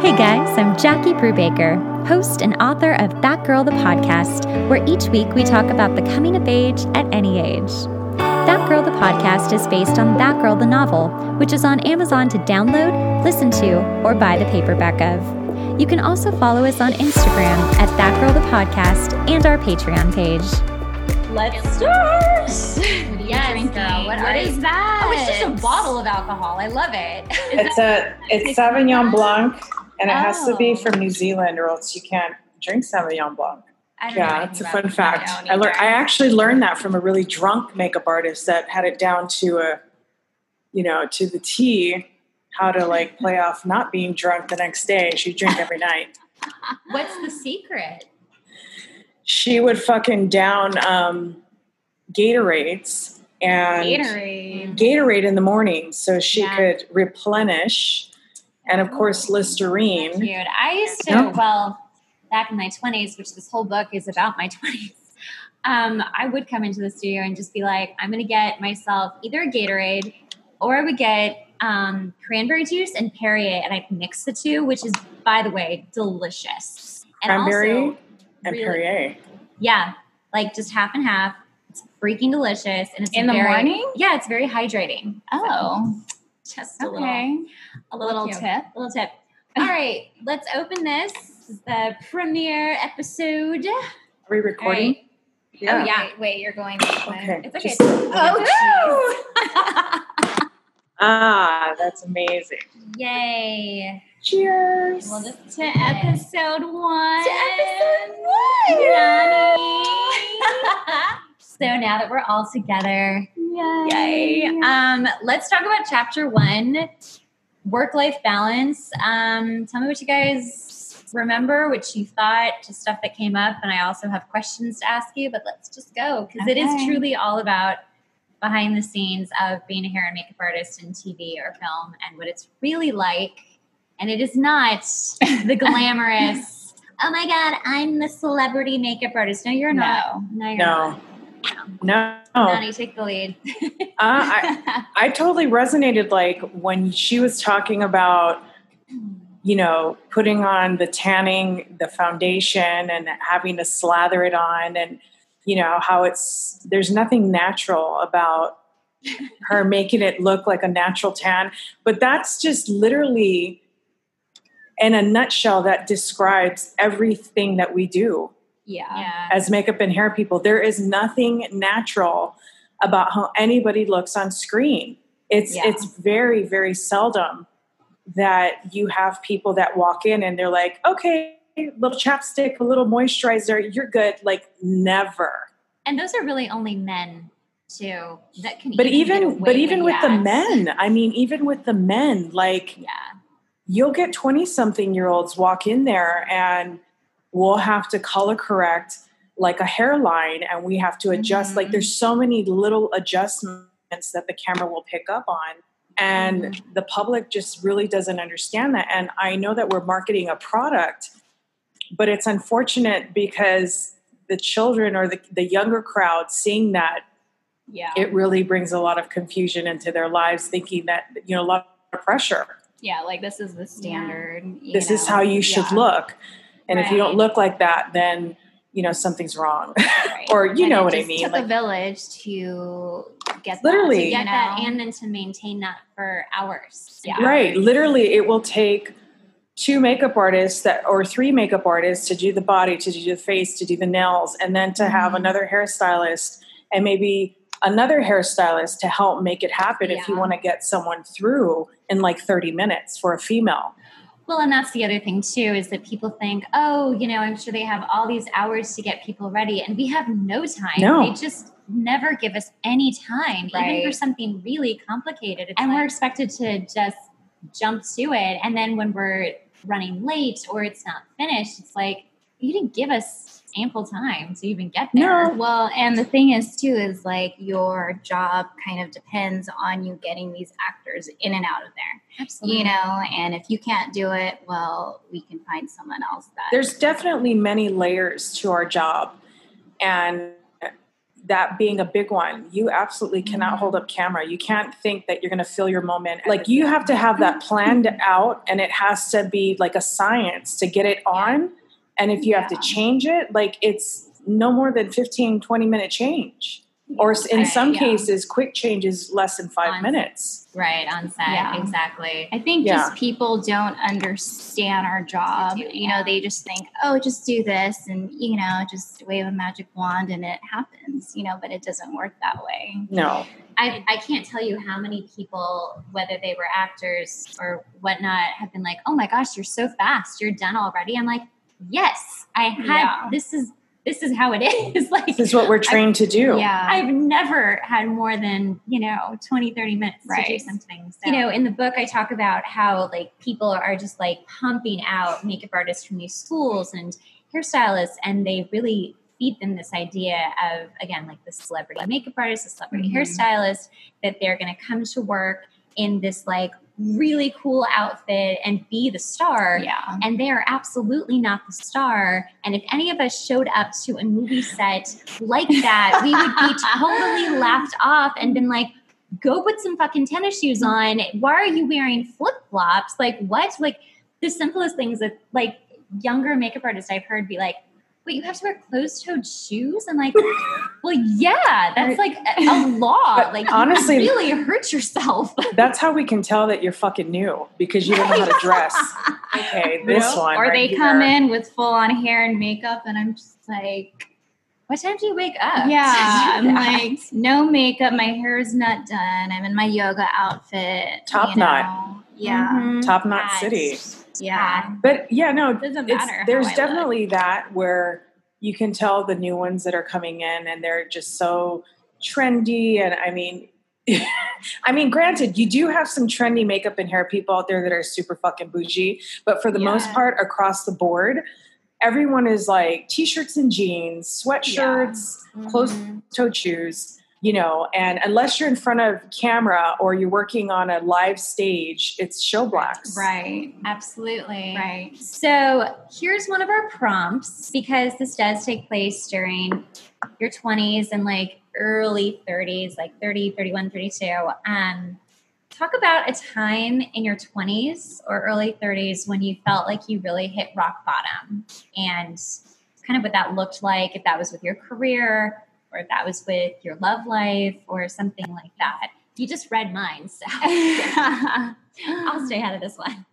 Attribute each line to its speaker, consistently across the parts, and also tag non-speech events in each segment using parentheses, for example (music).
Speaker 1: Hey guys, I'm Jackie Brubaker, host and author of That Girl the Podcast, where each week we talk about the coming of age at any age. That Girl the Podcast is based on That Girl the Novel, which is on Amazon to download, listen to, or buy the paperback of. You can also follow us on Instagram at That Girl the Podcast and our Patreon page.
Speaker 2: Let's start. (laughs)
Speaker 3: Yes,
Speaker 2: drinking?
Speaker 3: girl. What,
Speaker 2: What
Speaker 3: are
Speaker 2: is
Speaker 3: you-
Speaker 2: that?
Speaker 3: Oh, it's just a bottle of alcohol. I love it.
Speaker 4: It's a it's Sauvignon Blanc, and it has to be
Speaker 3: Oh.
Speaker 4: from New Zealand, or else you can't drink Sauvignon Blanc. Yeah, it's a fun fact. I, lear-
Speaker 3: either.
Speaker 4: I actually learned that from a really drunk makeup artist that had it down to a, you know, to the T, how to like play (laughs) off not being drunk the next day. She'd drink every night. (laughs)
Speaker 3: What's the secret?
Speaker 4: She would fucking down um, Gatorades and
Speaker 2: Gatorade.
Speaker 4: Gatorade in the morning so she
Speaker 3: Yeah.
Speaker 4: could replenish, and of course Listerine.
Speaker 3: Dude, I used to,
Speaker 4: Yeah.
Speaker 3: well, back in my 20s, which this whole book is about my (laughs) 20s, um, I would come into the studio and just be like, I'm going to get myself either a Gatorade or I would get um, cranberry juice and Perrier, and I'd mix the two, which is, by the way, delicious. And
Speaker 4: Cranberry
Speaker 3: also,
Speaker 4: and
Speaker 3: really-
Speaker 4: Perrier.
Speaker 3: Yeah, like just half and half. It's freaking delicious, and it's
Speaker 2: In the morning?
Speaker 3: Yeah, it's very hydrating.
Speaker 2: Oh,
Speaker 3: Just a little,
Speaker 2: okay.
Speaker 3: A
Speaker 2: Little
Speaker 3: cue.
Speaker 2: tip.
Speaker 3: A little tip. (laughs) All right, let's open this. This is the premiere episode.
Speaker 4: Are we recording?
Speaker 3: Right. Oh, yeah.
Speaker 2: Wait, wait, you're going this way.
Speaker 4: Okay.
Speaker 3: It's okay.
Speaker 4: Just-
Speaker 2: Oh, (laughs)
Speaker 4: Ah, that's amazing.
Speaker 3: Yay.
Speaker 4: Cheers.
Speaker 3: Well, just
Speaker 2: to episode one.
Speaker 3: To episode one. (laughs) so now that we're all together,
Speaker 2: Yay.
Speaker 3: Yay. Um, let's talk about chapter one work life balance. Um, tell me what you guys remember, what you thought, just stuff that came up. And I also have questions to ask you, but let's just go because it is truly all about behind the scenes of being a hair and makeup artist in TV or film and what it's really like. And it is not the (laughs) glamorous. Oh my God, I'm the celebrity makeup artist. No, you're not.
Speaker 2: No.
Speaker 3: No, you're
Speaker 4: No.
Speaker 3: not.
Speaker 4: No.
Speaker 3: Nani, take the lead.
Speaker 4: Uh, I, I totally resonated like when she was talking about, you know, putting on the tanning, the foundation, and having to slather it on, and, you know, how it's, there's nothing natural about her (laughs) making it look like a natural tan. But that's just literally, in a nutshell, that describes everything that we do
Speaker 2: yeah.
Speaker 3: yeah.
Speaker 4: as makeup and hair people. There is nothing natural about how anybody looks on screen. It's
Speaker 2: Yeah.
Speaker 4: it's very very seldom that you have people that walk in and they're like, "Okay, little chapstick, a little moisturizer, you're good." Like never.
Speaker 3: And those are really only men too that can.
Speaker 4: But
Speaker 3: get
Speaker 4: even but even with the
Speaker 3: that.
Speaker 4: men, (laughs) I mean even with the men, like
Speaker 3: yeah,
Speaker 4: you'll get 20 something year olds walk in there and we'll have to color correct like a hairline and we have to adjust like
Speaker 3: Mhm.
Speaker 4: there's so many little adjustments that the camera will pick up on and the public just really doesn't understand that and i know that we're marketing a product but it's unfortunate because the children or the, the younger crowd seeing that
Speaker 2: Yeah.
Speaker 4: it really brings a lot of confusion into their lives thinking that you know a lot of pressure
Speaker 2: yeah, like this is the standard. you
Speaker 4: this is how you should
Speaker 2: Yeah.
Speaker 4: look and if you don't look like that then you know something's wrong
Speaker 2: Right. (laughs)
Speaker 4: or you
Speaker 2: And
Speaker 4: know
Speaker 2: it
Speaker 4: what i mean
Speaker 2: took
Speaker 4: like
Speaker 2: a village to get
Speaker 4: Literally.
Speaker 2: that,
Speaker 3: to
Speaker 2: you
Speaker 3: get that and then to maintain that for hours.
Speaker 2: Yeah.
Speaker 4: right literally it will take two makeup artists that or three makeup artists to do the body to do the face to do the nails and then to have
Speaker 2: Mhm.
Speaker 4: another hairstylist and maybe another hairstylist to help make it happen if you want to get someone through in like 30 minutes for a female
Speaker 3: Well, and that's the other thing too is that people think, oh, you know, I'm sure they have all these hours to get people ready, and we have no time.
Speaker 4: No.
Speaker 3: They just never give us any time, even for something really complicated. It's
Speaker 2: And
Speaker 3: and
Speaker 2: we're-
Speaker 3: we're expected to just jump to it, and then when we're running late or it's not finished, it's like you didn't give us ample time to even get there.
Speaker 4: No.
Speaker 2: Well, and the thing is too is like your job kind of depends on you getting these actors in and out of there.
Speaker 3: Absolutely.
Speaker 2: You know, and if you can't do it, well, we can find someone else that
Speaker 4: there's definitely many layers to our job and that being a big one. You absolutely cannot
Speaker 2: Mm-hmm.
Speaker 4: hold up camera. You can't think that you're going to fill your moment. Like you have to have that planned out and it has to be like a science to get it on. And if you have to change it, like it's no more than 15 20 minute change. Or in
Speaker 3: Right,
Speaker 4: some
Speaker 2: yeah.
Speaker 4: cases quick change is less than 5
Speaker 3: On-
Speaker 4: minutes.
Speaker 3: Right on set,
Speaker 2: Yeah.
Speaker 3: exactly.
Speaker 2: I think
Speaker 4: Yeah.
Speaker 2: just people don't understand our job.
Speaker 3: do,
Speaker 2: You know, they just think, oh, just do this and, you know, just wave a magic wand and it happens, you know, but it doesn't work that way.
Speaker 4: No.
Speaker 3: I, I can't tell you how many people, whether they were actors or whatnot, have been like, "Oh my gosh, you're so fast! You're done already." I'm like, "Yes, I had.
Speaker 2: Yeah.
Speaker 3: This is this is how it (laughs) is. like,
Speaker 4: This is what we're trained to do.
Speaker 2: Yeah.
Speaker 3: I've never had more than you know 20, 30 minutes to do something. So, you know, in the book, I talk about how like people are just like pumping out makeup artists from these schools and hairstylists, and they really feed them this idea of again like the celebrity makeup artist, the celebrity
Speaker 2: Mhm.
Speaker 3: hairstylist, that they're going to come to work in this like really cool outfit and be the star.
Speaker 2: yeah.
Speaker 3: And they are absolutely not the star. And if any of us showed up to a movie set like that, we would be (laughs) totally laughed off and been like, go put some fucking tennis shoes on. Why are you wearing flip flops? Like, what? Like, the simplest things that, like, younger makeup artists I've heard be like, wait, you have to wear closed toed shoes? I'm like, (laughs) well, yeah, that's like a, a law.
Speaker 4: But
Speaker 3: like,
Speaker 4: honestly-
Speaker 3: you really hurt yourself. (laughs)
Speaker 4: That's how we can tell that you're fucking new because you don't know how to dress. (laughs) Okay, this
Speaker 2: You
Speaker 4: one.
Speaker 2: Or
Speaker 4: right
Speaker 2: they come in with full on hair and makeup, and I'm just like,
Speaker 3: what time do you wake up?
Speaker 2: yeah, I'm like, no makeup, my hair is not done. I'm in my yoga outfit.
Speaker 4: Top knot.
Speaker 2: know? Yeah.
Speaker 3: Mhm.
Speaker 4: Top knot
Speaker 3: Yes.
Speaker 4: city.
Speaker 2: Yeah.
Speaker 4: But yeah, no,
Speaker 3: It doesn't matter.
Speaker 4: there's
Speaker 3: I look.
Speaker 4: definitely that where you can tell the new ones that are coming in and they're just so trendy and i mean (laughs) i mean granted you do have some trendy makeup and hair people out there that are super fucking bougie but for the most part across the board everyone is like t-shirts and jeans sweatshirts closed
Speaker 3: Mhm.
Speaker 4: toed shoes you know and unless you're in front of camera or you're working on a live stage it's show blacks
Speaker 2: Right.
Speaker 3: Absolutely.
Speaker 2: Right.
Speaker 3: So here's one of our prompts because this does take place during your 20s and like early 30s, like 30, 31, 32. Um, talk about a time in your 20s or early 30s when you felt like you really hit rock bottom and kind of what that looked like, if that was with your career or if that was with your love life or something like that. You just read mine, so (laughs) I'll stay out of this one.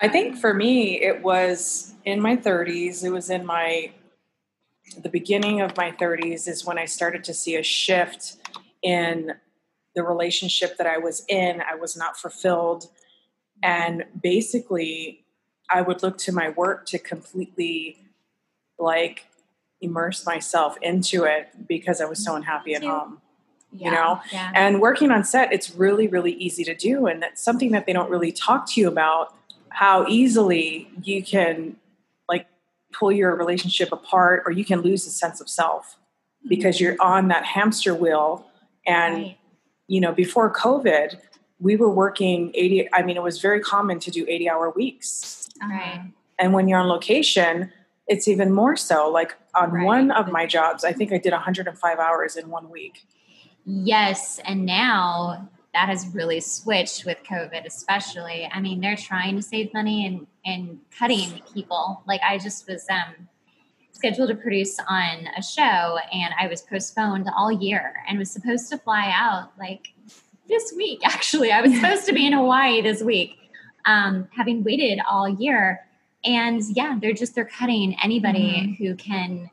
Speaker 4: I think for me, it was in my 30s. It was in my, the beginning of my 30s is when I started to see a shift in the relationship that I was in. I was not fulfilled. And basically, I would look to my work to completely like immerse myself into it because I was so mm-hmm. unhappy at home,
Speaker 2: Yeah.
Speaker 4: you know?
Speaker 3: Yeah.
Speaker 4: And working on set, it's really, really easy to do. And that's something that they don't really talk to you about how easily you can like pull your relationship apart or you can lose a sense of self mm-hmm. because you're on that hamster wheel. And,
Speaker 3: Right.
Speaker 4: you know, before COVID, we were working 80, I mean, it was very common to do 80 hour weeks.
Speaker 3: Right.
Speaker 4: And when you're on location, it's even more so. Like on
Speaker 3: Right.
Speaker 4: one of my jobs, I think I did 105 hours in one week.
Speaker 3: Yes, and now that has really switched with COVID, especially. I mean, they're trying to save money and and cutting people. Like I just was um scheduled to produce on a show and I was postponed all year and was supposed to fly out like this week (laughs) actually. I was supposed to be in Hawaii this week. Um having waited all year and yeah, they're just they're cutting anybody who can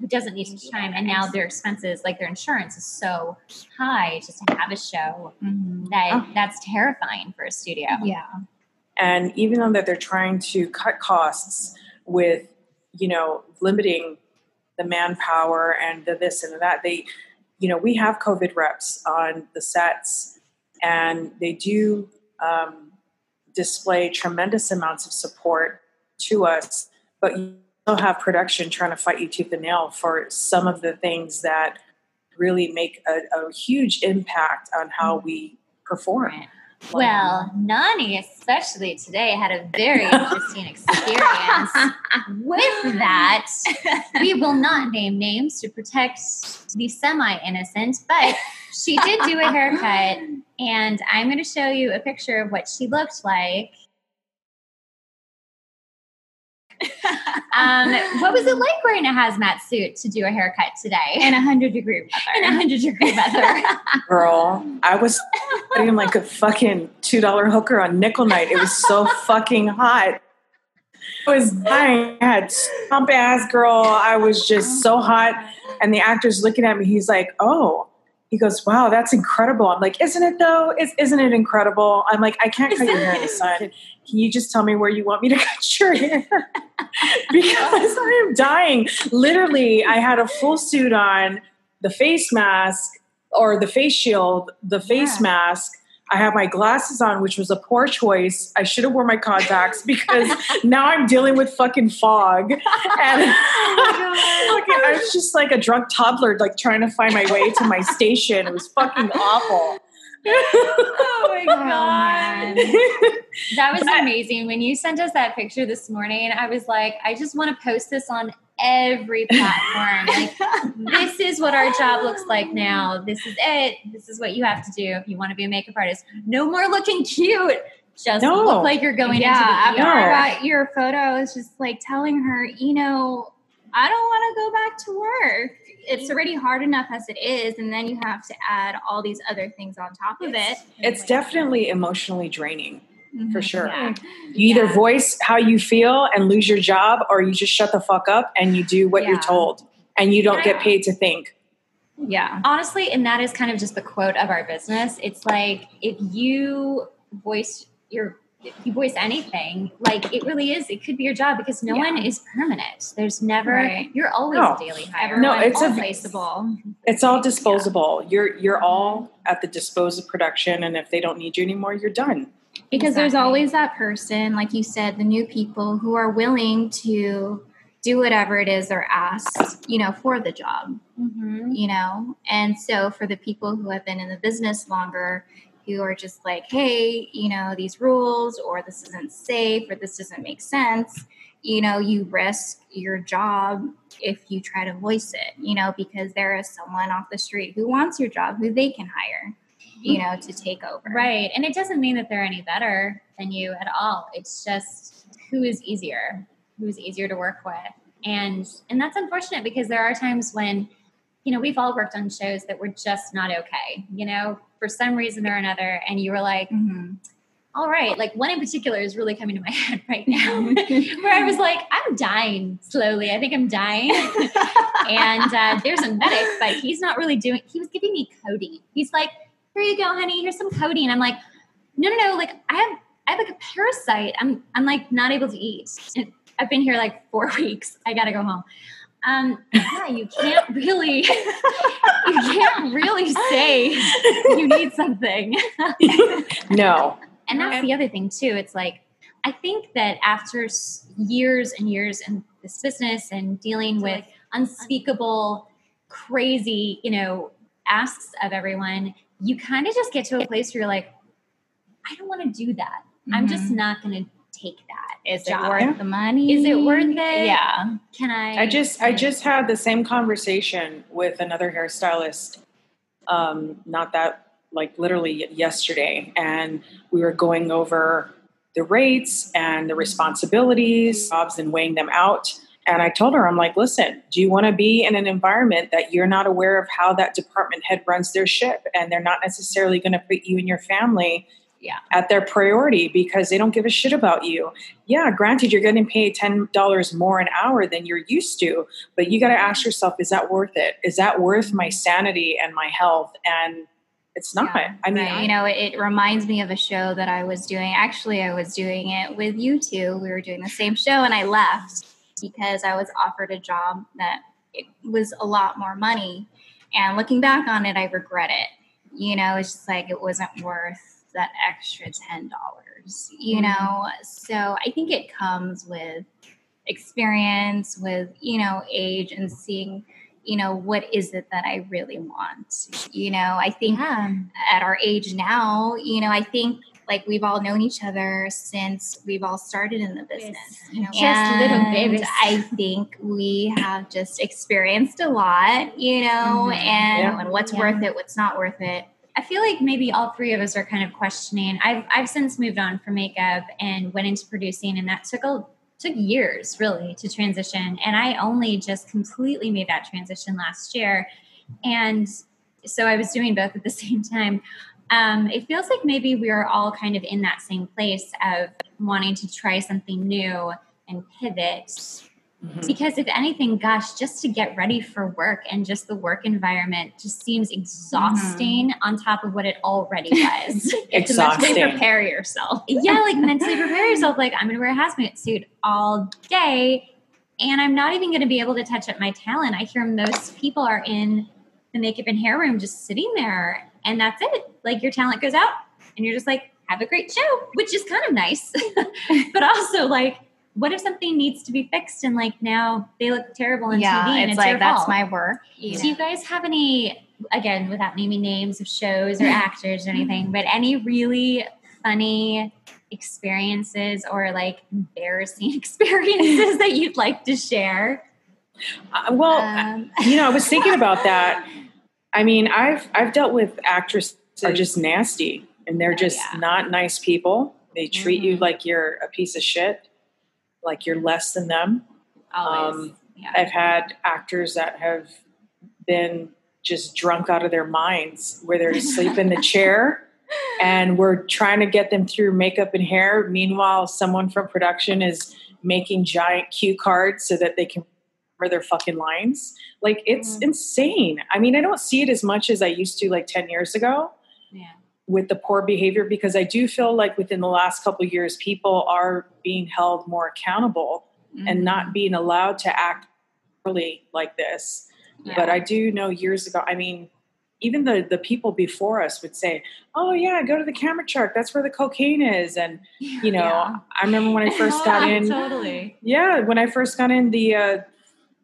Speaker 3: who doesn't need such time and now their expenses like their insurance is so high just to have a show
Speaker 2: Mhm.
Speaker 3: that
Speaker 4: Oh.
Speaker 3: that's terrifying for a studio
Speaker 2: Yeah.
Speaker 4: and even though that they're trying to cut costs with you know limiting the manpower and the this and the that they you know we have covid reps on the sets and they do um, display tremendous amounts of support to us but you still have production trying to fight you tooth and nail for some of the things that really make a, a huge impact on how mm. we perform
Speaker 3: Right. Well, Nani, especially today, had a very (laughs) interesting experience. With that, (laughs) we will not name names to protect the semi innocent, but she did do a haircut, and I'm going to show you a picture of what she looked like. Um, (laughs) what was it like wearing a hazmat suit to do a haircut today?
Speaker 2: in a hundred degree weather.
Speaker 3: In
Speaker 2: weather.
Speaker 3: a hundred degree weather. (laughs)
Speaker 4: Girl, I was sitting like a fucking two dollar hooker on nickel night. It was so fucking hot. I was dying. I had stomp ass girl. I was just so hot. And the actor's looking at me. He's like, "Oh." He goes, "Wow, that's incredible." I'm like, "Isn't it though? Is, isn't it incredible?" I'm like, "I can't cut your hair in the sun. Can you just tell me where you want me to (laughs) cut your hair?" (laughs) because I am dying. Literally, I had a full suit on, the face mask or the face shield, the face
Speaker 2: Yeah.
Speaker 4: mask. I have my glasses on, which was a poor choice. I should have worn my contacts because (laughs) now I'm dealing with fucking fog. And (laughs) I was just like a drunk toddler, like trying to find my way to my station. It was fucking awful.
Speaker 3: oh my (laughs)
Speaker 2: Oh.
Speaker 3: That was amazing. When you sent us that picture this morning, I was like, I just want to post this on every platform. like, this is what our job looks like now. This is it. This is what you have to do if you want to be a makeup artist. No more looking cute. Just
Speaker 4: No.
Speaker 3: look like you're going
Speaker 2: yeah,
Speaker 3: into
Speaker 2: after
Speaker 3: the
Speaker 2: I
Speaker 3: ER.
Speaker 2: got your photo, I was just like telling her, you know, I don't want to go back to work. It's already hard enough as it is, and then you have to add all these other things on top of it.
Speaker 4: It's definitely emotionally draining for mm-hmm. sure.
Speaker 2: Yeah.
Speaker 4: You either
Speaker 3: Yeah.
Speaker 4: voice how you feel and lose your job, or you just shut the fuck up and you do what you're told and you don't
Speaker 3: Yeah.
Speaker 4: get paid to think.
Speaker 2: Yeah.
Speaker 3: honestly, and that is kind of just the quote of our business. It's like if you voice your if you voice anything, like it really is, it could be your job because no
Speaker 2: Yeah.
Speaker 3: one is permanent. There's never
Speaker 2: Right.
Speaker 3: you're always
Speaker 4: No.
Speaker 3: a daily hire.
Speaker 2: Everyone
Speaker 4: No, it's
Speaker 2: replaceable.
Speaker 4: It's all disposable. You're you're all at the disposal of production, and if they don't need you anymore, you're done.
Speaker 2: Because there's always that person, like you said, the new people who are willing to do whatever it is they're asked, you know, for the job.
Speaker 3: Mhm.
Speaker 2: you know and so for the people who have been in the business longer who are just like hey you know these rules or this isn't safe or this doesn't make sense you know you risk your job if you try to voice it you know because there is someone off the street who wants your job who they can hire you know to take over
Speaker 3: Right. And it doesn't mean that they're any better than you at all. It's just who is easier, who is easier to work with. And and that's unfortunate because there are times when, you know, we've all worked on shows that were just not okay, you know, for some reason or another. And you were like,
Speaker 2: Mhm.
Speaker 3: all right, like one in particular is really coming to my (laughs) head right now, where I was like, I'm dying slowly. I think I'm dying. (laughs) and uh, there's a medic, but he's not really doing. He was giving me codeine. He's like, "Here you go, honey. Here's some codeine." I'm like, "No, no, no. Like I have, I have like a parasite. I'm, I'm like not able to eat. And I've been here like four (laughs) weeks. I gotta go home." Um, yeah, you can't really, (laughs) you can't really say you need something. (laughs)
Speaker 4: No,
Speaker 3: And that's the other thing too. It's like I think that after years and years in this business and dealing with unspeakable, crazy, you know, asks of everyone, you kind of just get to a place where you're like, I don't want to do that. I'm just not going to take that.
Speaker 2: is it
Speaker 3: job.
Speaker 2: worth the money
Speaker 3: Is it worth it?
Speaker 2: yeah
Speaker 3: Can I?
Speaker 4: I just I just had the same conversation with another hairstylist, um, not that like literally yesterday, and we were going over the rates and the responsibilities, jobs, and weighing them out. And I told her, I'm like, listen, do you want to be in an environment that you're not aware of how that department head runs their ship, and they're not necessarily going to put you and your family
Speaker 2: Yeah.
Speaker 4: at their priority because they don't give a shit about you. Yeah, granted, you're getting paid ten dollars more an hour than you're used to, but you got to ask yourself: Is that worth it? Is that worth my sanity and my health? And it's not.
Speaker 2: Yeah,
Speaker 4: I mean,
Speaker 2: right. you know, it, it reminds me of a show that I was doing. Actually, I was doing it with you two. We were doing the same show, and I left because I was offered a job that it was a lot more money. And looking back on it, I regret it. You know, it's just like it wasn't worth that extra ten dollars. You
Speaker 3: Mhm.
Speaker 2: know, so I think it comes with experience, with you know, age, and seeing you know, what is it that I really want? You know, I think
Speaker 3: Yeah.
Speaker 2: at our age now, you know, I think like we've all known each other since we've all started in the business. You know,
Speaker 3: Just little
Speaker 2: and
Speaker 3: babies.
Speaker 2: I think we have just experienced a lot, you know,
Speaker 3: Mhm.
Speaker 2: and,
Speaker 4: Yeah.
Speaker 2: and what's
Speaker 3: Yeah.
Speaker 2: worth it, what's not worth it.
Speaker 3: I feel like maybe all three of us are kind of questioning. I've I've since moved on from makeup and went into producing, and that took a took years really to transition. And I only just completely made that transition last year, and so I was doing both at the (laughs) same time. Um, it feels like maybe we are all kind of in that same place of wanting to try something new and pivot.
Speaker 4: Mhm.
Speaker 3: because if anything gosh just to get ready for work and just the work environment just seems exhausting on top of what it already (laughs) was.
Speaker 2: To prepare yourself. (laughs)
Speaker 3: yeah like mentally prepare yourself like i'm gonna wear a hazmat suit all day and i'm not even gonna be able to touch up my talent. I hear most people are in the makeup and hair room just sitting there and that's it like your talent goes out and you're just like have a great show which is kind of nice (laughs) but also like what if something needs to be fixed and like now they look terrible on
Speaker 2: yeah,
Speaker 3: TV and
Speaker 2: it's,
Speaker 3: it's,
Speaker 2: like
Speaker 3: your
Speaker 2: that's
Speaker 3: fault?
Speaker 2: my work. You
Speaker 3: Do you guys have any, again, without naming names of shows or (laughs) actors or anything, but any really funny experiences or like embarrassing (laughs) experiences that you'd like to share?
Speaker 4: Uh, well,
Speaker 2: Um,
Speaker 4: you know, I was thinking about that. I mean, I've I've dealt with actresses who are just nasty, and they're
Speaker 3: Oh,
Speaker 4: just
Speaker 3: yeah.
Speaker 4: not nice people. They treat you
Speaker 3: Mhm.
Speaker 4: like you're a piece of shit, like you're less than them.
Speaker 3: Always.
Speaker 4: Um,
Speaker 3: yeah.
Speaker 4: I've had actors that have been just drunk out of their minds, where they're asleep in the (laughs) chair, and we're trying to get them through makeup and hair. Meanwhile, someone from production is making giant cue cards so that they can remember their fucking lines. Like it's
Speaker 3: Mhm.
Speaker 4: insane. I mean, I don't see it as much as I used to like ten years ago. With the poor behavior because I do feel like within the last couple of years, people are being held more accountable and not being allowed to act really like this. But I do know years ago, I mean, even the the people before us would say, "Oh yeah, go to the camera truck. That's where the cocaine is." And you know,
Speaker 3: Yeah.
Speaker 4: I remember when I first got (laughs) in.
Speaker 3: totally.
Speaker 4: Yeah, when I first got in, the uh,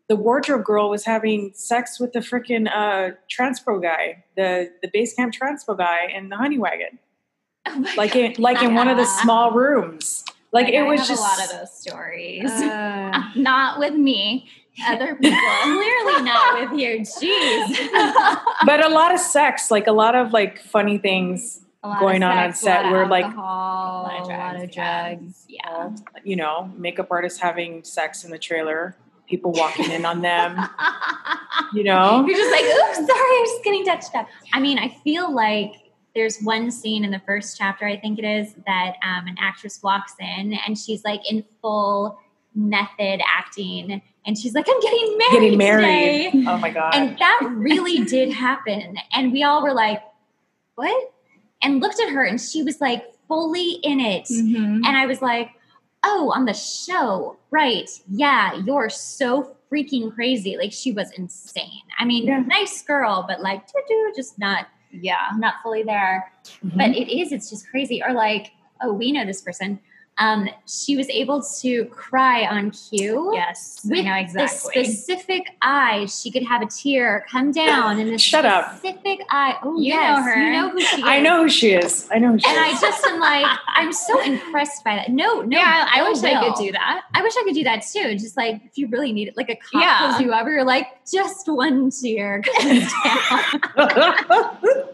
Speaker 4: the wardrobe girl was having sex with the freaking uh, transpo guy, the the base camp transpo guy in the honey wagon, (laughs)
Speaker 3: Oh
Speaker 4: like in like in one of the small rooms. Like it
Speaker 3: I
Speaker 4: was just
Speaker 3: a lot of those stories.
Speaker 4: Uh, (laughs)
Speaker 2: not with me. Other (laughs) people.
Speaker 3: Clearly not with you. Jeez.
Speaker 4: but a lot of sex, like a lot of like funny things, Going on on set
Speaker 2: a lot of
Speaker 4: where, like-
Speaker 2: alcohol,
Speaker 3: A lot of
Speaker 2: a lot of
Speaker 3: drugs, yeah.
Speaker 2: drugs.
Speaker 3: yeah.
Speaker 4: you know, makeup artists having sex in the trailer, people walking in on them, (laughs) you know.
Speaker 3: You're just like, oops, sorry, I'm just getting touched up. I mean, I feel like there's one scene in the first chapter, I think it is, that um, an actress walks in and she's like in full method acting, and she's like, I'm getting married.
Speaker 4: Getting
Speaker 3: today."
Speaker 4: married. Oh my god.
Speaker 3: And that really (laughs) did happen. And we all were like, what? And looked at her, and she was like fully in it.
Speaker 2: Mhm.
Speaker 3: And I was like, oh, on the show, right. Yeah, you're so freaking crazy. Like she was insane. I mean,
Speaker 4: Yeah.
Speaker 3: nice girl, but like doo-doo, just not
Speaker 2: Yeah.
Speaker 3: not fully there.
Speaker 4: Mhm.
Speaker 3: But it is, it's just crazy. Or like, oh, we know this person. Um, she was able to cry on cue.
Speaker 2: Yes. I
Speaker 3: With
Speaker 2: know
Speaker 3: the specific eye, she could have a tear come down in the
Speaker 4: Shut up.
Speaker 3: specific eye. Oh,
Speaker 2: You know
Speaker 3: yes,
Speaker 2: her.
Speaker 3: you know who she is.
Speaker 4: I know who she is. I know who she
Speaker 3: And I just am like, (laughs) I'm so impressed by that. No, no.
Speaker 2: yeah, I
Speaker 3: ill
Speaker 2: wish I could do that.
Speaker 3: I wish I could do that too. Just like if you really need it, like a cop
Speaker 2: Yeah.
Speaker 3: pulls you over, you're like, just one tear (laughs) comes down. (laughs)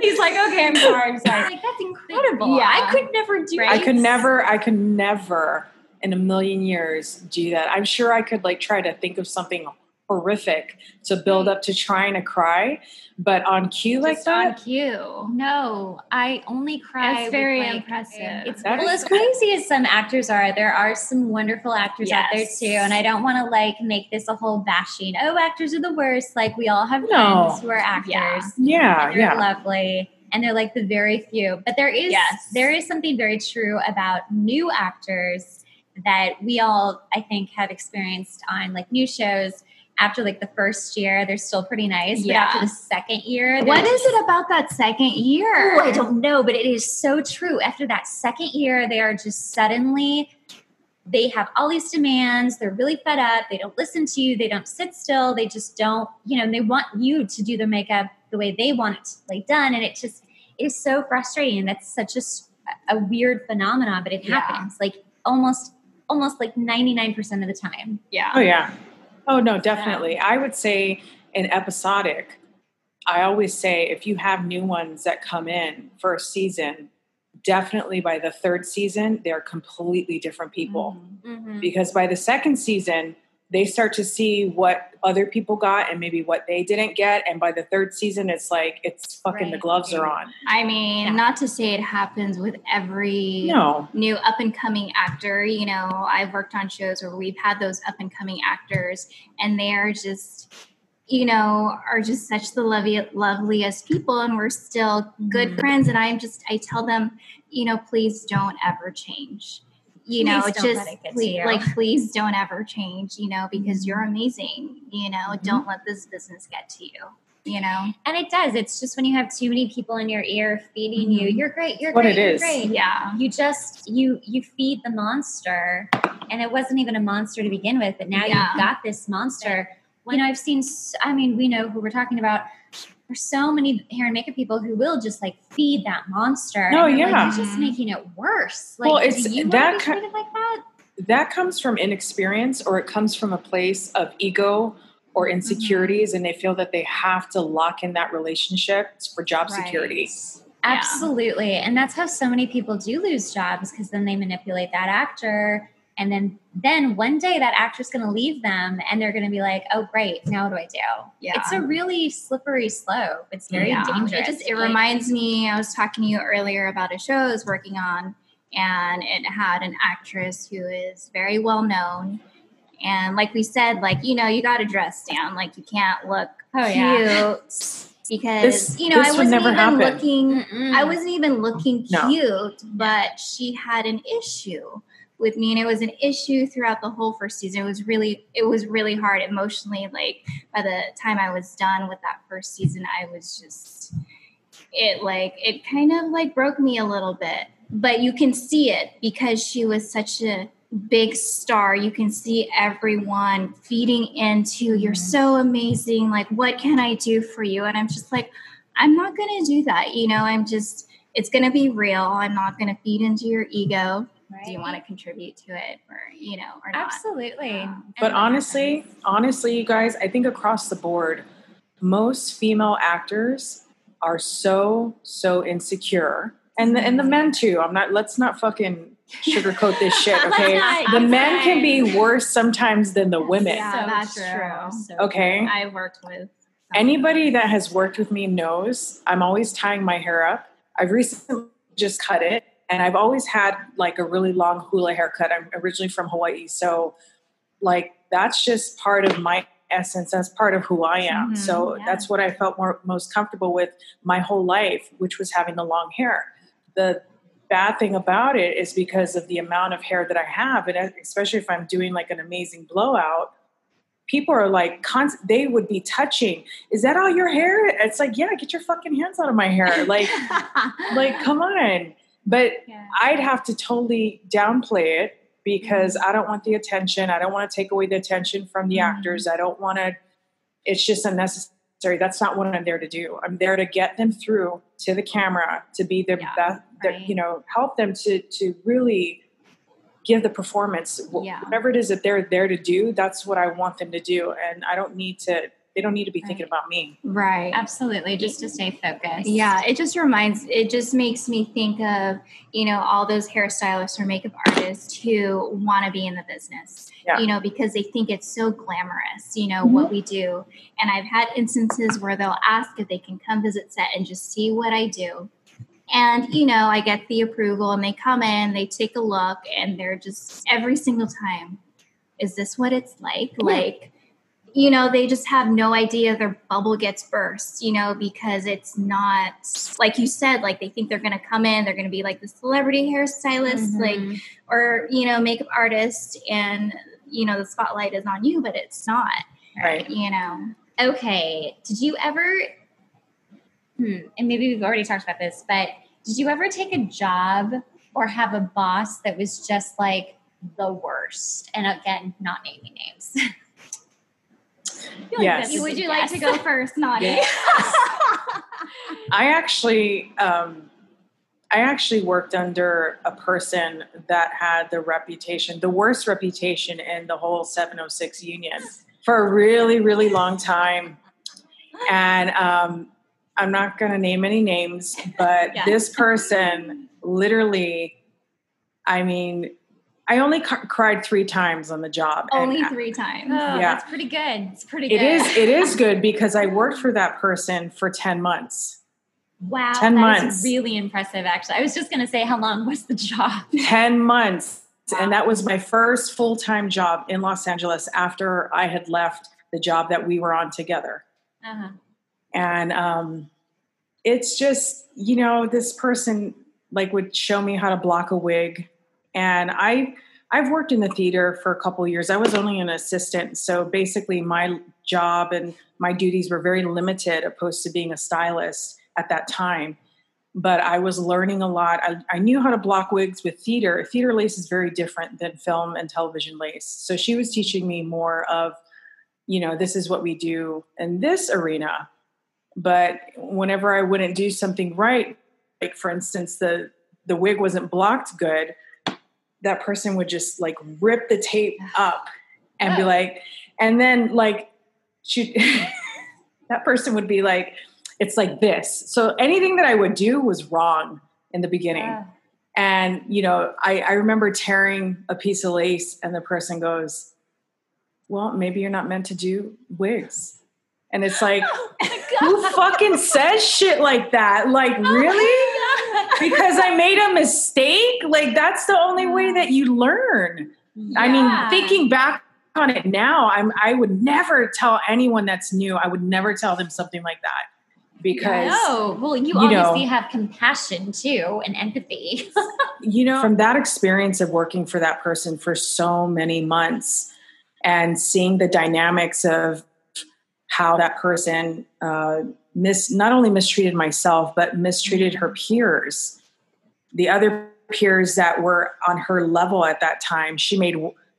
Speaker 3: He's like, okay, I'm sorry, I'm sorry. Like that's incredible.
Speaker 2: Yeah.
Speaker 3: I could never do.
Speaker 2: Right?
Speaker 4: I could never, I could never in a million years do that. I'm sure I could like try to think of something horrific to build up to trying to cry, but on cue like
Speaker 2: Just on
Speaker 4: that,
Speaker 2: cue.
Speaker 3: No, I only cry.
Speaker 2: That's very
Speaker 3: like,
Speaker 2: impressive.
Speaker 3: It's
Speaker 4: That
Speaker 3: well, as crazy as some actors are, there are some wonderful actors out there too. And I don't want to like make this a whole bashing. Oh, actors are the worst. Like we all have
Speaker 4: No.
Speaker 3: friends who are actors.
Speaker 2: Yeah.
Speaker 4: yeah,
Speaker 3: and they're
Speaker 4: yeah.
Speaker 3: lovely and they're like the very few but there is
Speaker 2: Yes.
Speaker 3: there is something very true about new actors that we all i think have experienced on like new shows after like the first year they're still pretty nice
Speaker 2: Yeah.
Speaker 3: but after the second year
Speaker 2: what is it about that second year?
Speaker 3: Oh, I don't know, but it is so true. After that second year, they are just suddenly they have all these demands. They're really fed up. They don't listen to you. They don't sit still. They just don't, you know, they want you to do their makeup the way they want it like done. And it just is so frustrating. And that's such a, a weird phenomenon, but it
Speaker 2: Yeah.
Speaker 3: happens like almost, almost like 99% of the time.
Speaker 2: Yeah.
Speaker 4: Oh yeah. Oh no, definitely. I would say in episodic, I always say if you have new ones that come in for a season, definitely by the third season, they're completely different people.
Speaker 3: Mm-hmm.
Speaker 4: Because by the second season, they start to see what other people got and maybe what they didn't get. And by the third season, it's like it's fucking the gloves are on.
Speaker 2: I mean,
Speaker 3: Yeah.
Speaker 2: not to say it happens with every
Speaker 4: No.
Speaker 2: new up and coming actor. You know, I've worked on shows where we've had those up and coming actors, and they are just, you know, are just such the lovely, loveliest people, and we're still good
Speaker 3: Mhm.
Speaker 2: friends. And I'm just, I tell them, you know, please don't ever change. You know,
Speaker 3: Please
Speaker 2: just
Speaker 3: let it get to
Speaker 2: please,
Speaker 3: you.
Speaker 2: like, please don't ever change. You know, because you're amazing. You know,
Speaker 3: Mhm.
Speaker 2: don't let this business get to you. You know,
Speaker 3: And it does. It's just when you have too many people in your ear feeding you,
Speaker 2: Mhm.
Speaker 3: you're great, you're
Speaker 4: What
Speaker 3: great,
Speaker 4: it
Speaker 3: you're
Speaker 4: is.
Speaker 3: great.
Speaker 2: yeah,
Speaker 3: You just you you feed the monster, and it wasn't even a monster to begin with, but now
Speaker 2: Yeah.
Speaker 3: you've got this monster. You know, I've seen. I mean, we know who we're talking about. There's so many hair and makeup people who will just like feed that monster.
Speaker 4: No, yeah.
Speaker 3: like, you're just making it worse. Like,
Speaker 4: Well, it's- that
Speaker 3: want to
Speaker 4: ki-
Speaker 3: be treated like that?
Speaker 4: that comes from inexperience or it comes from a place of ego or
Speaker 3: Mm-hmm.
Speaker 4: insecurities and they feel that they have to lock in that relationship for job
Speaker 2: Right.
Speaker 4: security
Speaker 2: Yeah.
Speaker 3: Absolutely. And that's how so many people do lose jobs because then they manipulate that actor. And then then one day that actor's gonna leave them and they're gonna be like, oh great, now what do I do?
Speaker 2: yeah.
Speaker 3: It's a really slippery slope. It's very
Speaker 2: Yeah.
Speaker 3: dangerous.
Speaker 2: It just it
Speaker 3: Like,
Speaker 2: reminds me. I was talking to you earlier about a show I was working on, and it had an actress who is very well known. And like we said, like you know, you got to dress down. Like you can't look
Speaker 3: Oh,
Speaker 2: cute
Speaker 3: yeah.
Speaker 2: because
Speaker 4: This-
Speaker 2: you know I wasn't
Speaker 4: never
Speaker 2: even
Speaker 4: happen.
Speaker 2: looking.
Speaker 3: Mm-mm.
Speaker 2: I wasn't even looking
Speaker 4: No.
Speaker 2: cute, but she had an issue with me, and it was an issue throughout the whole first season. It was really, it was really hard emotionally. Like by the time I was done with that first season, I was just, it like it kind of like broke me a little bit. But you can see it because she was such a big star. You can see everyone feeding into, "You're mm-hmm. so amazing! Like, what can I do for you?" And I'm just like, I'm not going to do that. You know, I'm just, it's going to be real. I'm not going to feed into your ego. Do you want to contribute to it or, you know, or not?
Speaker 3: Absolutely.
Speaker 2: Um,
Speaker 4: but
Speaker 3: And-
Speaker 4: honestly honestly you guys i think across the board most female actors are so so insecure and the, and the men too i'm not let's not fucking sugarcoat this (laughs) shit okay
Speaker 3: not-
Speaker 4: the
Speaker 3: I'm
Speaker 4: men can be worse sometimes than the women
Speaker 2: Yeah, that's true.
Speaker 3: So
Speaker 4: Okay.
Speaker 3: true.
Speaker 2: I've worked with
Speaker 4: Anybody that has worked with me knows I'm always tying my hair up. I've recently just cut it, and I've always had like a really long hula haircut. I'm originally from Hawaii, so like that's just part of my essence. That's part of who I am.
Speaker 2: Mhm,
Speaker 4: so
Speaker 3: yeah.
Speaker 4: that's what I felt more most comfortable with my whole life, which was having the long hair. The bad thing about it is because of the amount of hair that I have, and especially if I'm doing like an amazing blowout, people are like, const- they would be touching. Is that all your hair? It's like, yeah, get your fucking hands out of my hair. Like, (laughs) like, come on. But
Speaker 3: Yeah.
Speaker 4: I'd have to totally downplay it because I don't want the attention. I don't want to take away the attention from the
Speaker 3: Mhm.
Speaker 4: actors. I don't want to. It's just unnecessary. That's not what I'm there to do. I'm there to get them through to the camera to be their
Speaker 2: Yeah,
Speaker 4: best. their-
Speaker 3: right.
Speaker 4: You know, help them to to really give the performance.
Speaker 2: Yeah.
Speaker 4: Whatever it is that they're there to do, that's what I want them to do, and I don't need to. They don't need to be thinking about me.
Speaker 2: right.
Speaker 3: Absolutely. Just to stay focused.
Speaker 2: Yeah, it just reminds, it just makes me think of, you know, all those hairstylists or makeup artists who want to be in the business,
Speaker 4: Yeah.
Speaker 2: you know, because they think it's so glamorous, you know, what mm-hmm. we do. And I've had instances where they'll ask if they can come visit set and just see what I do. And, you know, I get the approval and they come in, they take a look, and they're just every single time, is this what it's like? Like, you know, they just have no idea their bubble gets burst, you know, because it's not like you said, like they think they're going to come in, they're going to be like the celebrity hairstylist, like,
Speaker 3: Mhm.
Speaker 2: or, you know, makeup artist, and, you know, the spotlight is on you, but it's not,
Speaker 4: Right.
Speaker 2: you know.
Speaker 3: Okay. Did you ever, hmm, and maybe we've already talked about this, but did you ever take a job or have a boss that was just like the worst. And again, not naming names. (laughs)
Speaker 4: Yes.
Speaker 3: that's
Speaker 2: Would
Speaker 3: big
Speaker 2: you like to go first, Nani?
Speaker 4: I actually, um, I actually worked under a person that had the reputation, the worst reputation in the whole 706 union for a really, really long time. And um, I'm not going to name any names, but (laughs)
Speaker 3: Yeah.
Speaker 4: this person literally, I mean, I only c- cried three times on the job. and
Speaker 2: Only three times.
Speaker 3: Oh,
Speaker 4: Yeah.
Speaker 3: that's pretty good. It's pretty
Speaker 4: It
Speaker 3: good.
Speaker 4: is. It is good because I worked for that person for ten months.
Speaker 3: Wow,
Speaker 4: 10
Speaker 3: that
Speaker 4: months.
Speaker 3: is really impressive. Actually, I was just going to say, how long was the job? (laughs)
Speaker 4: Ten months, and that was my first full time job in Los Angeles after I had left the job that we were on together.
Speaker 3: Uh-huh.
Speaker 4: And um, it's just you know this person like would show me how to block a wig, and I. I've worked in the theater for a couple years. I was only an assistant, so basically my job and my duties were very limited opposed to being a stylist at that time. But I was learning a lot. I, I knew how to block wigs with theater. Theater lace is very different than film and television lace. So she was teaching me more of, you know, this is what we do in this arena. But whenever I wouldn't do something right, like for instance, the the wig wasn't blocked good, that person would just like rip the tape up and be
Speaker 3: Oh.
Speaker 4: like, and then like she (laughs) that person would be like, it's like this. So anything that I would do was wrong in the beginning.
Speaker 3: Yeah.
Speaker 4: And, you know, I, I remember tearing a piece of lace and the person goes, Well, maybe you're not meant to do wigs. And it's like, (laughs) who fucking says shit like that? Like, (laughs) really? Because I made a mistake? Like, that's the only way that you learn. I mean, thinking back on it now, I'm I would never tell anyone that's new, I would never tell them something like that. Because
Speaker 3: No, well, you,
Speaker 4: you know-
Speaker 3: obviously have compassion too and empathy. (laughs)
Speaker 4: you know from that experience of working for that person for so many months and seeing the dynamics of how that person uh, mis- not only mistreated myself but mistreated her peers the other peers that were on her level at that time she made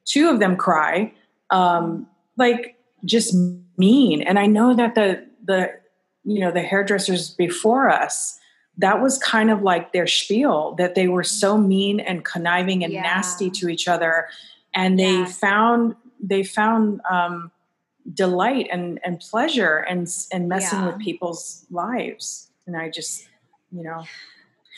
Speaker 4: two of them cry um, like just mean and i know that the the you know the hairdressers before us that was kind of like their spiel that they were so mean and conniving and
Speaker 2: Yeah.
Speaker 4: nasty to each other and they
Speaker 3: Yeah.
Speaker 4: found they found um, delight and and pleasure and and messing
Speaker 2: Yeah.
Speaker 4: with people's lives and i just you know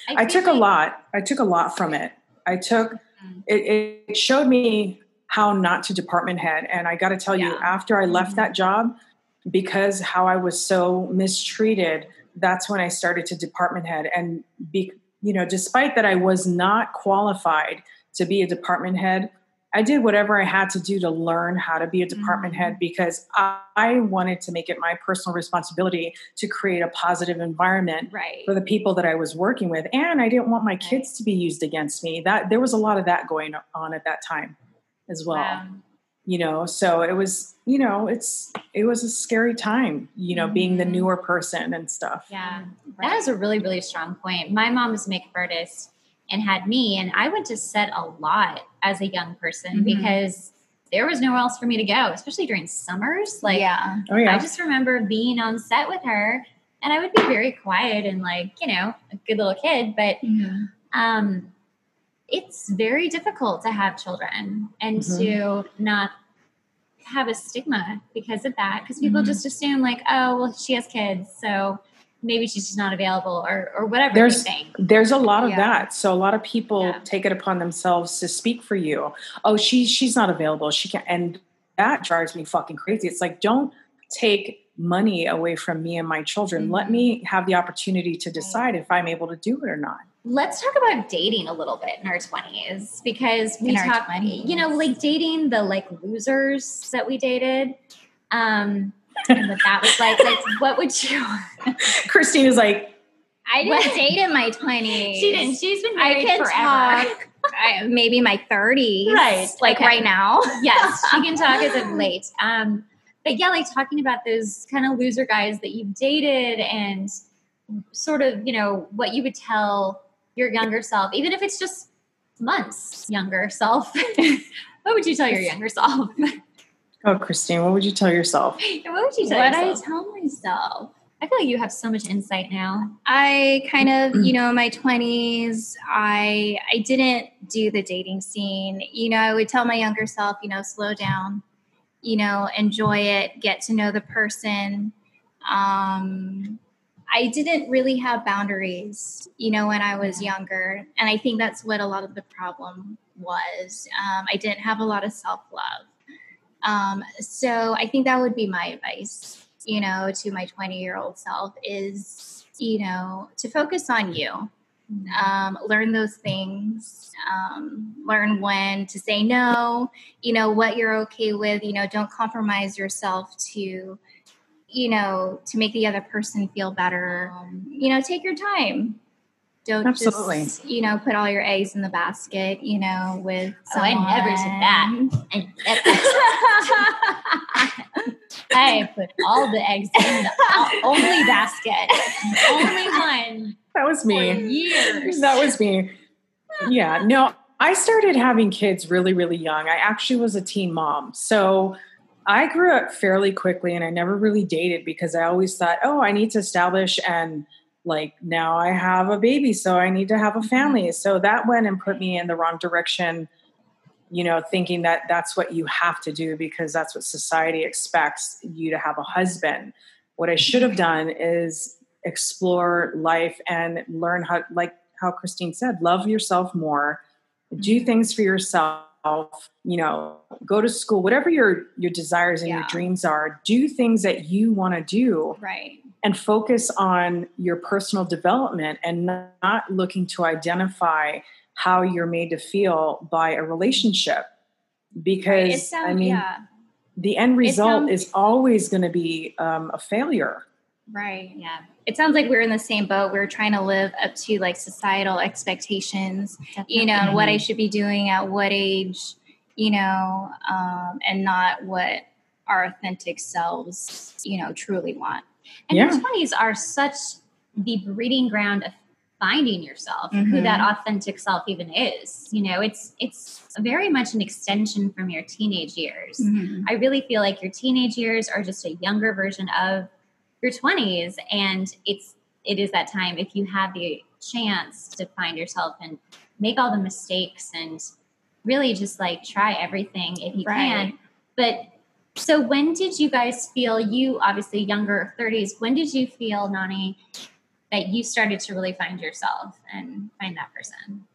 Speaker 4: I,
Speaker 3: feel
Speaker 4: took a lot i took a lot from it i took
Speaker 3: Mhm.
Speaker 4: it, it showed me how not to department head and i got to tell you after i left
Speaker 3: Mhm.
Speaker 4: that job because how i was so mistreated that's when i started to department head and be you know despite that i was not qualified to be a department head i did whatever i had to do to learn how to be a department
Speaker 3: Mhm.
Speaker 4: head because I, I wanted to make it my personal responsibility to create a positive environment
Speaker 3: Right.
Speaker 4: for the people that I was working with, and I didn't want my kids to be used against me. That there was a lot of that going on at that time as well.
Speaker 3: Wow.
Speaker 4: You know, so it was, you know, it's it was a scary time, you know, being the
Speaker 3: Mhm.
Speaker 4: newer person and stuff.
Speaker 3: Yeah. That is a really, really strong point. My mom is a makeup artist and had me, and I went to set a lot as a young person
Speaker 2: Mhm.
Speaker 3: because there was nowhere else for me to go, especially during summers. Like,
Speaker 2: yeah.
Speaker 4: Oh yeah.
Speaker 3: I just remember being on set with her, and I would be very quiet and, like, you know, a good little kid, but
Speaker 2: Mhm.
Speaker 3: um, it's very difficult to have children and
Speaker 4: Mhm.
Speaker 3: to not have a stigma because of that. Because people
Speaker 2: Mhm.
Speaker 3: just assume, like, oh, well, she has kids, so maybe she's just not available or, or whatever
Speaker 4: There's-
Speaker 3: they think.
Speaker 4: There's a lot of
Speaker 2: Yeah.
Speaker 4: that. So a lot of people
Speaker 3: Yeah.
Speaker 4: take it upon themselves to speak for you. Oh, she she's not available. She can't and that drives me fucking crazy. It's like don't take money away from me and my children. Let
Speaker 3: Mhm.
Speaker 4: me have the opportunity to decide if I'm able to do it or not.
Speaker 3: Let's talk about dating a little bit in our 20s because we
Speaker 2: In our
Speaker 3: talk,
Speaker 2: 20s.
Speaker 3: you know, like dating the like losers that we dated. Um, and what that was like, like, what would you? (laughs)
Speaker 4: Kristine is like,
Speaker 2: I didn't
Speaker 3: What?
Speaker 2: date in my 20s.
Speaker 3: She didn't. She's been
Speaker 2: I
Speaker 3: married
Speaker 2: can
Speaker 3: forever.
Speaker 2: talk I, maybe my 30s.
Speaker 3: Right,
Speaker 2: Like
Speaker 3: okay.
Speaker 2: right now. (laughs)
Speaker 3: yes, she can talk as of (laughs) late. Um, but yeah, like talking about those kind of loser guys that you've dated and sort of, you know, what you would tell your younger self, even if it's just months younger self, what would you tell your younger self?
Speaker 4: Oh, Kristine, what would you tell yourself? (laughs)
Speaker 3: what would you tell
Speaker 2: what I tell myself.
Speaker 3: I feel like you have so much insight now.
Speaker 2: I kind of, (clears throat) you know, in my 20s, I I didn't do the dating scene. You know, I would tell my younger self, you know, slow down, you know, enjoy it, get to know the person. Um I didn't really have boundaries, you know, when I was younger, and I think that's what a lot of the problem was. Um, I didn't have a lot of self love. Um, so I think that would be my advice, you know, to my 20 year old self is, you know, to focus on you. Um, learn those things, um, learn when to say no, you know, what you're okay with, you know, don't compromise yourself to, you know, to make the other person feel better. Um, you know, take your time. Don't
Speaker 4: Absolutely.
Speaker 2: just, you know, put all your eggs in the basket, you know, with
Speaker 3: Oh, I never did that.
Speaker 2: someone.
Speaker 3: And I put all the eggs in the only basket, only one
Speaker 4: That was me.
Speaker 3: years.
Speaker 4: That was me. Yeah. No, I started having kids really, really young. I actually was a teen mom. So I grew up fairly quickly and I never really dated because I always thought, oh, I need to establish and like now I have a baby, so I need to have a mm-hmm. family. So that went and put me in the wrong direction, you know, thinking that that's what you have to do because that's what society expects you to have a husband. What I should have done is explore life and learn how, like how Kristine said, love yourself more, do mm-hmm. things for yourself. You know, go to school, whatever your your desires and your dreams are. Do things that you want to do,
Speaker 2: Right.
Speaker 4: and focus on your personal development, and not looking to identify how you're made to feel by a relationship. Because
Speaker 2: sounds,
Speaker 4: I mean,
Speaker 2: yeah.
Speaker 4: the end result
Speaker 2: sounds-
Speaker 4: is always going to be um, a failure.
Speaker 2: Right.
Speaker 3: yeah,
Speaker 2: It sounds like we're in the same boat. We're trying to live up to like societal expectations, you know, and what I should be doing at what age, you know, um, and not what our authentic selves, you know, truly want.
Speaker 3: And
Speaker 4: Yeah.
Speaker 3: your twenties are such the breeding ground of finding yourself, who
Speaker 2: Mhm.
Speaker 3: that authentic self even is. You know, it's it's very much an extension from your teenage years.
Speaker 2: Mm-hmm.
Speaker 3: I really feel like your teenage years are just a younger version of your 20s and it's it is that time if you have the chance to find yourself and make all the mistakes and really just like try everything if you
Speaker 2: Right.
Speaker 3: can. But so when did you guys feel you obviously younger 30s when did you feel Nani that you started to really find yourself and find that person?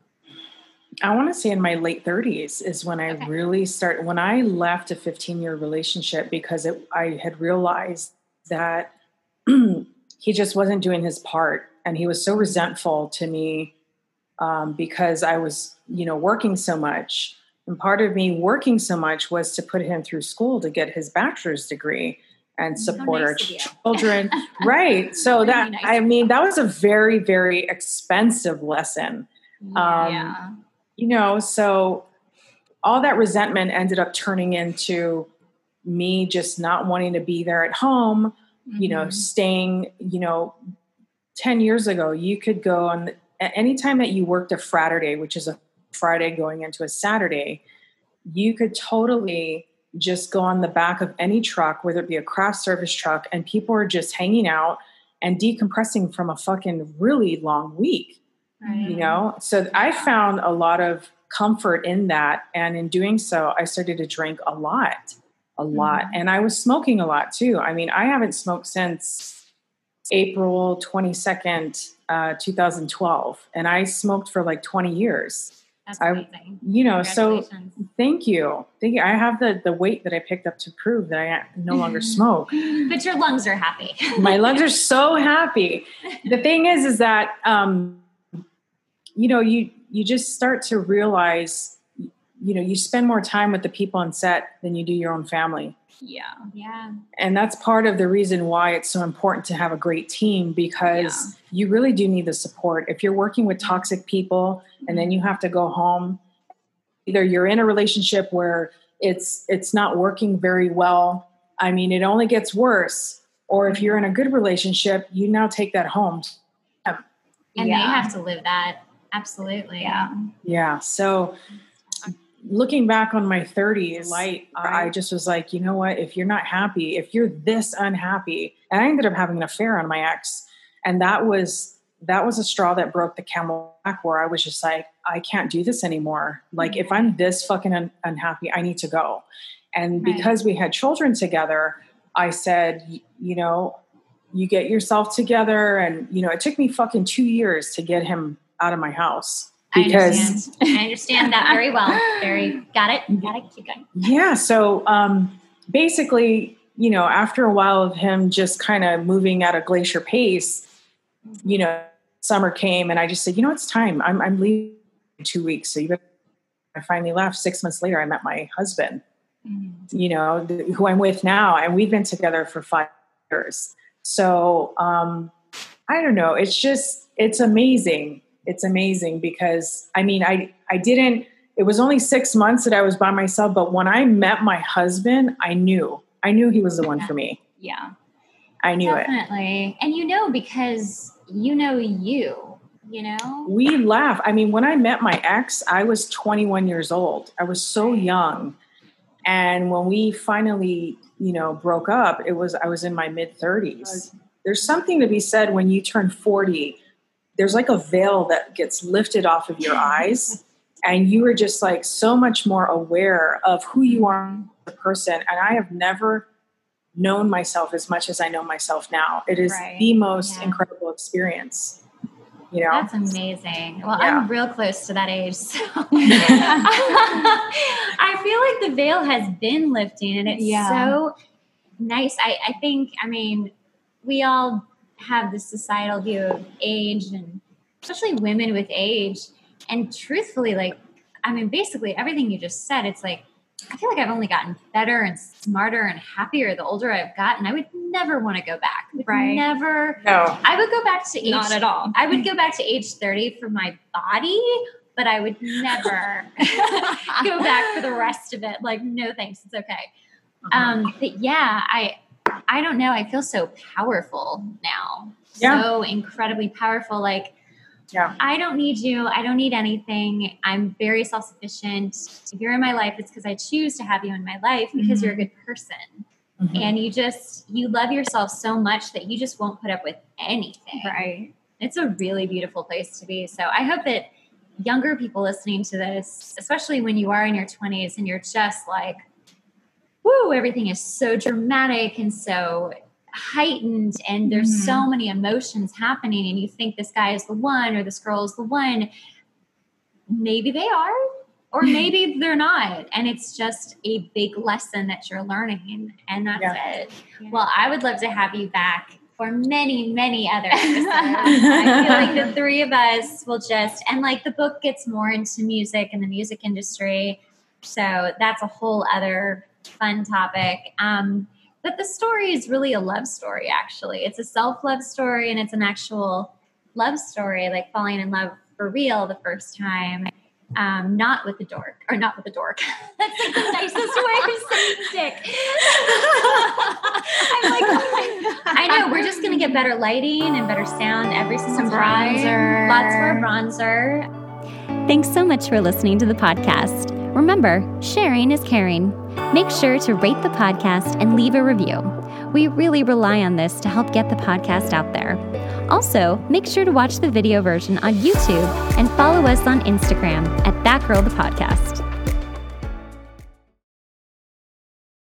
Speaker 4: I want to say in my late 30s is when I
Speaker 3: Okay.
Speaker 4: really started, when I left a 15 year relationship because it, I had realized that (clears throat) he just wasn't doing his part. And he was so resentful to me um, because I was, you know, working so much. And part of me working so much was to put him through school to get his bachelor's degree and support
Speaker 3: nice
Speaker 4: our children. (laughs) right. So
Speaker 3: Really
Speaker 4: that,
Speaker 3: nice
Speaker 4: I mean, that was a very, very expensive lesson. Um, you know so all that resentment ended up turning into me just not wanting to be there at home you know
Speaker 2: Mhm.
Speaker 4: staying you know 10 years ago you could go on any time that you worked a friday which is a friday going into a saturday you could totally just go on the back of any truck whether it be a craft service truck and people are just hanging out and decompressing from a fucking really long week
Speaker 3: Right.
Speaker 4: you know so i found a lot of comfort in that and in doing so i started to drink a lot a lot.
Speaker 3: Mm-hmm.
Speaker 4: and i was smoking a lot too. I mean i haven't smoked since april 22nd uh, 2012 and i smoked for like 20 years.
Speaker 3: That's
Speaker 4: I-
Speaker 3: amazing.
Speaker 4: you know so thank you. Thank you. I have the the weight that i picked up to prove that i no longer (laughs) smoke.
Speaker 3: But your lungs are happy. (laughs)
Speaker 4: my lungs are so happy. (laughs) The thing is is that um you know you you just start to realize you know you spend more time with the people on set than you do your own family
Speaker 2: yeah.
Speaker 3: yeah.
Speaker 4: and that's part of the reason why it's so important to have a great team because you really do need the support if you're working with toxic people and then you have to go home either you're in a relationship where it's it's not working very well i mean it only gets worse or if you're in a good relationship you now take that home
Speaker 3: And
Speaker 2: Yeah.
Speaker 3: they have to live that Absolutely.
Speaker 2: Yeah.
Speaker 4: Yeah. So looking back on my 30s, light, I just was like, you know what? If you're not happy, if you're this unhappy, and I ended up having an affair on my ex, and that was that was a straw that broke the camel back where I was just like, I can't do this anymore. Like, if I'm mm-hmm. this fucking un- unhappy, I need to go. And
Speaker 2: Right.
Speaker 4: because we had children together, I said, you know, you get yourself together. And, you know, it took me fucking two years to get him out of my house.
Speaker 3: I
Speaker 4: Because,
Speaker 3: understand. I understand that very well. Very got it. Got it. Keep going.
Speaker 4: yeah. So um, basically, you know, after a while of him just kind of moving at a glacier pace, you know, summer came and I just said, you know, it's time. I'm, I'm leaving in two weeks. So you better. I finally left. Six months later, I met my husband, you know, th- who I'm with now. And we've been together for five years. So um, I don't know. It's just, it's amazing. It's amazing because I mean, I, I didn't, it was only six months that I was by myself. But when I met my husband, I knew, I knew he was the one for me.
Speaker 2: Yeah.
Speaker 4: I knew it.
Speaker 3: Definitely. And you know because you know you. You know.
Speaker 4: we laugh. I mean, when I met my ex, I was 21 years old. I was so young. And when we finally, you know, broke up, it was I was in my mid 30s. There's something to be said when you turn 40. There's like a veil that gets lifted off of your eyes and you are just like so much more aware of who you are as a person and I have never known myself as much as I know myself now. It is
Speaker 2: Right.
Speaker 4: the most
Speaker 3: Yeah.
Speaker 4: incredible experience. You know?
Speaker 3: That's amazing. Well,
Speaker 4: Yeah.
Speaker 3: I'm real close to that age. So (laughs) I feel like the veil has been lifting and it's
Speaker 2: Yeah.
Speaker 3: so nice. I, I think, I mean, we all have this societal view of age and especially women with age. And truthfully, like, I mean, basically everything you just said, it's like, I feel like I've only gotten better and smarter and happier the older I've gotten. I would never want to go back.
Speaker 2: Right.
Speaker 3: Never.
Speaker 4: no.
Speaker 3: I would go back to age
Speaker 2: Not at all.
Speaker 3: I would go back to age 30 for my body, but I would never (laughs) go back for the rest of it. Like, no thanks, it's okay. Um, but yeah, I I don't know. I feel so powerful now.
Speaker 4: Yeah.
Speaker 3: So incredibly powerful. Like
Speaker 4: Yeah.
Speaker 3: I don't need you. I don't need anything. I'm very self sufficient. If you're in my life, it's because I choose to have you in my life because you're a good person.
Speaker 4: Mhm.
Speaker 3: And you just, you love yourself so much that you just won't put up with anything.
Speaker 2: Right.
Speaker 3: It's a really beautiful place to be. So I hope that younger people listening to this, especially when you are in your 20s and you're just like, woo, everything is so dramatic and so heightened, and there's
Speaker 2: Mhm.
Speaker 3: so many emotions happening, and you think this guy is the one or this girl is the one. Maybe they are, or (laughs) maybe they're not. And it's just a big lesson that you're learning, and that's
Speaker 4: Yeah.
Speaker 3: it. Well, I would love to have you back for many, many other (laughs) episodes. I feel like the three of us will just, and like the book gets more into music and the music industry. So that's a whole other fun topic. Um, but the story is really a love story, actually. It's a self love story and it's an actual love story, like falling in love for real the first time. Um, not with the dork, or not with the dork. (laughs) That's like the nicest way of saying dick. I'm like, oh I know we're just gonna get better lighting and better sound every single
Speaker 2: Some
Speaker 3: time.
Speaker 2: bronzer.
Speaker 3: Lots more bronzer.
Speaker 1: Thanks so much for listening to the podcast. Remember, sharing is caring. Make sure to rate the podcast and leave a review. We really rely on this to help get the podcast out there. Also, make sure to watch the video version on YouTube and follow us on Instagram at That Girl the Podcast.